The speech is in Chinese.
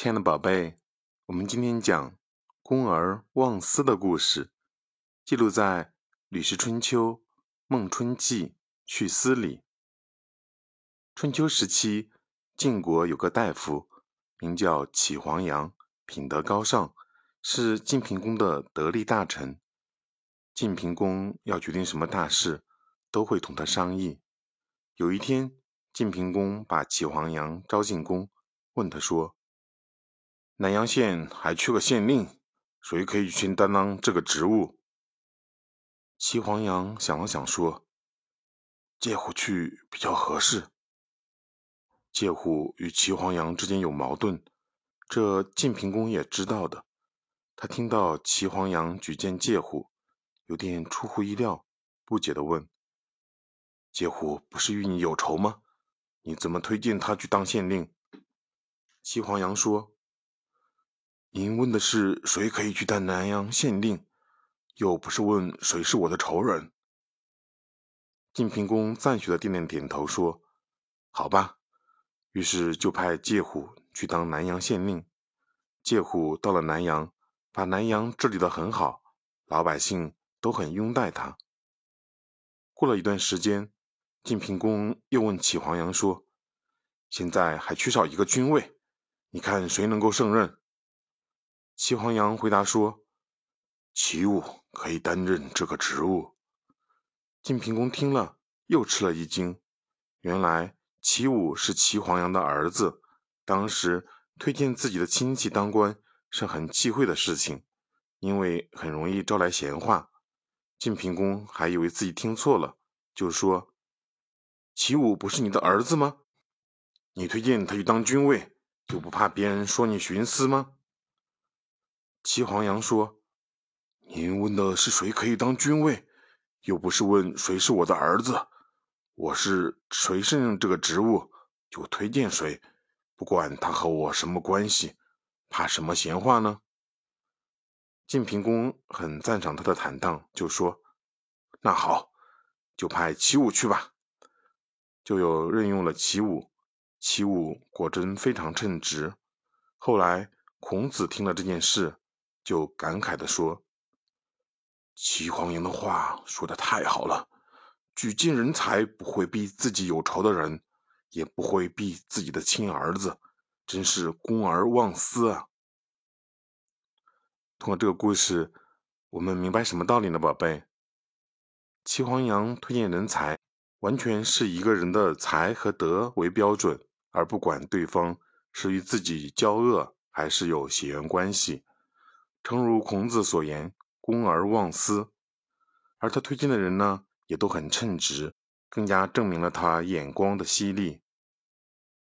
亲爱的宝贝，我们今天讲公而忘私的故事，记录在《吕氏春秋·孟春记·去私里》。春秋时期，晋国有个大夫，名叫祁黄羊，品德高尚，是晋平公的得力大臣。晋平公要决定什么大事，都会同他商议。有一天，晋平公把祁黄羊招进宫，问他说。南阳县还缺个县令，谁可以去担当这个职务？齐黄羊想了想说：“介虎去比较合适。”介虎与齐黄羊之间有矛盾，这晋平公也知道的。他听到齐黄羊举荐介虎，有点出乎意料，不解地问：“介虎不是与你有仇吗？你怎么推荐他去当县令？”齐黄羊说。您问的是谁可以去当南阳县令，又不是问谁是我的仇人。晋平公赞许的点点点头说：“好吧。”于是就派介虎去当南阳县令。介虎到了南阳，把南阳治理得很好，老百姓都很拥戴他。过了一段时间，晋平公又问祁黄羊说：“现在还缺少一个君位，你看谁能够胜任？”齐黄羊回答说：“齐武可以担任这个职务。”晋平公听了，又吃了一惊。原来齐武是齐黄羊的儿子，当时推荐自己的亲戚当官是很忌讳的事情，因为很容易招来闲话。晋平公还以为自己听错了，就说：“齐武不是你的儿子吗？你推荐他去当军尉，就不怕别人说你徇私吗？”齐黄羊说：“您问的是谁可以当军尉，又不是问谁是我的儿子。我是谁胜任这个职务，就推荐谁，不管他和我什么关系，怕什么闲话呢？”晋平公很赞赏他的坦荡，就说：“那好，就派齐武去吧。”就有任用了齐武。齐武果真非常称职。后来孔子听了这件事。就感慨地说：“齐黄羊的话说的太好了，举荐人才不会避自己有仇的人，也不会避自己的亲儿子，真是公而忘私啊！”通过这个故事，我们明白什么道理呢，宝贝？齐黄羊推荐人才，完全是一个人的才和德为标准，而不管对方是与自己交恶，还是有血缘关系。诚如孔子所言，“公而忘私”，而他推荐的人呢，也都很称职，更加证明了他眼光的犀利。